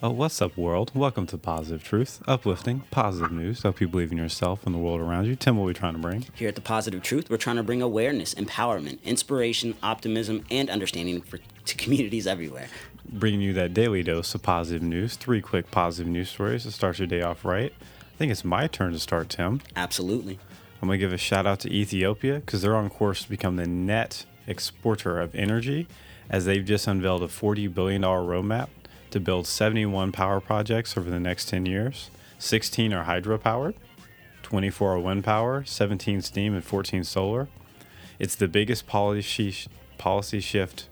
Oh, what's up, world? Welcome to Positive Truth, uplifting, positive news help you believe in yourself and the world around you. Tim, what are we trying to bring? Here at The Positive Truth, we're trying to bring awareness, empowerment, inspiration, optimism, and understanding for, to communities everywhere. Bringing you that daily dose of positive news, three quick positive news stories to start your day off right. I think it's my turn to start, Tim. Absolutely. I'm going to give a shout out to Ethiopia because they're on course to become the net exporter of energy as they've just unveiled a $40 billion roadmap to build 71 power projects over the next 10 years. 16 are hydropowered, 24 are wind power, 17 steam, and 14 solar. It's the biggest policy, policy shift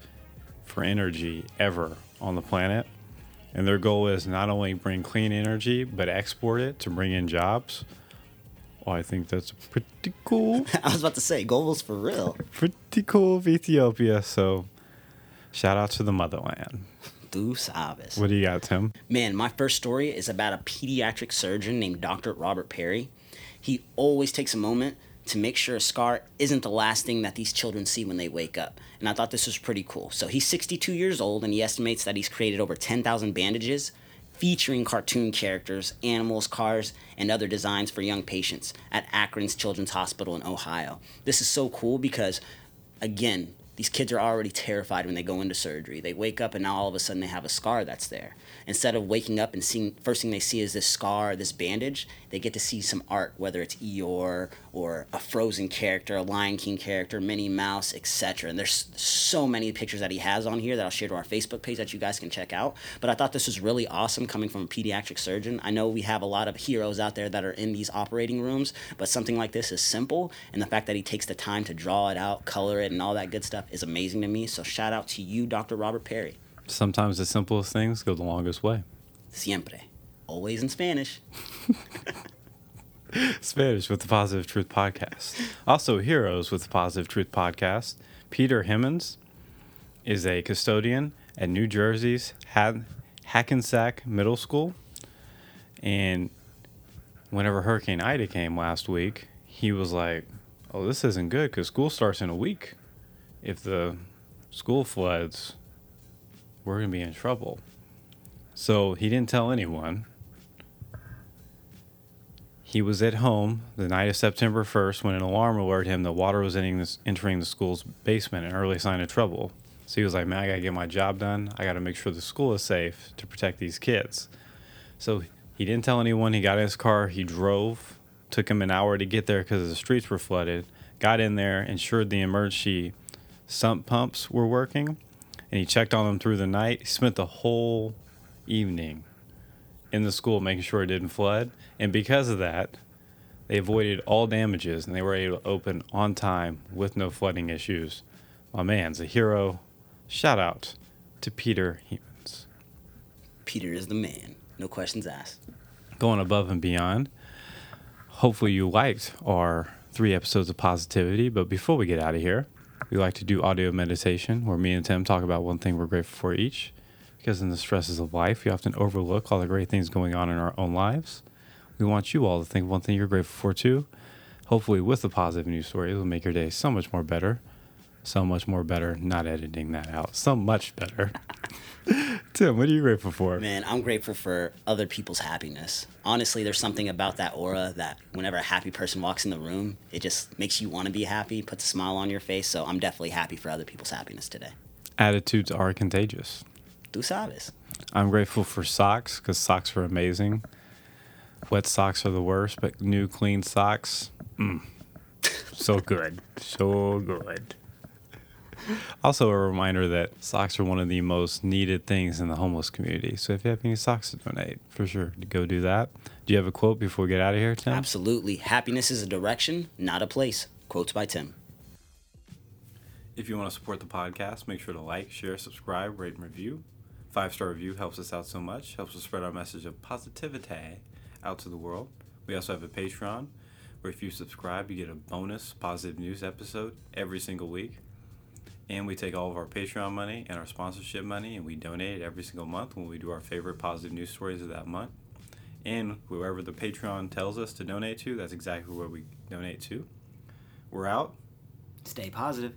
for energy ever on the planet. And their goal is not only bring clean energy, but export it to bring in jobs. Well, I think that's pretty cool. I was about to say, goals for real. pretty cool of Ethiopia. So, shout out to the motherland. Sabes. What do you got, Tim? Man, my first story is about a pediatric surgeon named Dr. Robert Perry. He always takes a moment to make sure a scar isn't the last thing that these children see when they wake up. And I thought this was pretty cool. So he's 62 years old and he estimates that he's created over 10,000 bandages featuring cartoon characters, animals, cars, and other designs for young patients at Akron's Children's Hospital in Ohio. This is so cool because, again, these kids are already terrified when they go into surgery. They wake up and now all of a sudden they have a scar that's there. Instead of waking up and seeing first thing they see is this scar, this bandage, they get to see some art, whether it's Eeyore or a Frozen character, a Lion King character, Minnie Mouse, etc. And there's so many pictures that he has on here that I'll share to our Facebook page that you guys can check out. But I thought this was really awesome coming from a pediatric surgeon. I know we have a lot of heroes out there that are in these operating rooms, but something like this is simple, and the fact that he takes the time to draw it out, color it, and all that good stuff is amazing to me. So shout out to you, Dr. Robert Perry. Sometimes the simplest things go the longest way. Siempre. Always in Spanish. Spanish with the Positive Truth Podcast. Also, Heroes with the Positive Truth Podcast. Peter Himmons is a custodian at New Jersey's Hackensack Middle School. And whenever Hurricane Ida came last week, he was like, Oh, this isn't good because school starts in a week. If the school floods, we're going to be in trouble. So he didn't tell anyone. He was at home the night of September 1st when an alarm alerted him that water was entering the school's basement, an early sign of trouble. So he was like, Man, I got to get my job done. I got to make sure the school is safe to protect these kids. So he didn't tell anyone. He got in his car, he drove, took him an hour to get there because the streets were flooded, got in there, ensured the emergency sump pumps were working, and he checked on them through the night. He spent the whole evening in the school making sure it didn't flood. And because of that, they avoided all damages and they were able to open on time with no flooding issues. My man's a hero. Shout out to Peter Hemans. Peter is the man. No questions asked. Going above and beyond. Hopefully, you liked our three episodes of positivity. But before we get out of here, we like to do audio meditation where me and Tim talk about one thing we're grateful for each because in the stresses of life, we often overlook all the great things going on in our own lives. We want you all to think of one thing you're grateful for too. Hopefully, with the positive news story, it will make your day so much more better. So much more better, not editing that out. So much better. Tim, what are you grateful for? Man, I'm grateful for other people's happiness. Honestly, there's something about that aura that whenever a happy person walks in the room, it just makes you want to be happy, puts a smile on your face. So I'm definitely happy for other people's happiness today. Attitudes are contagious tú sabes. I'm grateful for socks because socks are amazing. Wet socks are the worst, but new clean socks, mm, so good, so good. Also, a reminder that socks are one of the most needed things in the homeless community. So, if you have any socks to donate, for sure, go do that. Do you have a quote before we get out of here, Tim? Absolutely. Happiness is a direction, not a place. Quotes by Tim. If you want to support the podcast, make sure to like, share, subscribe, rate, and review. Five star review helps us out so much, helps us spread our message of positivity out to the world. We also have a Patreon where if you subscribe, you get a bonus positive news episode every single week. And we take all of our Patreon money and our sponsorship money and we donate it every single month when we do our favorite positive news stories of that month. And whoever the Patreon tells us to donate to, that's exactly where we donate to. We're out. Stay positive.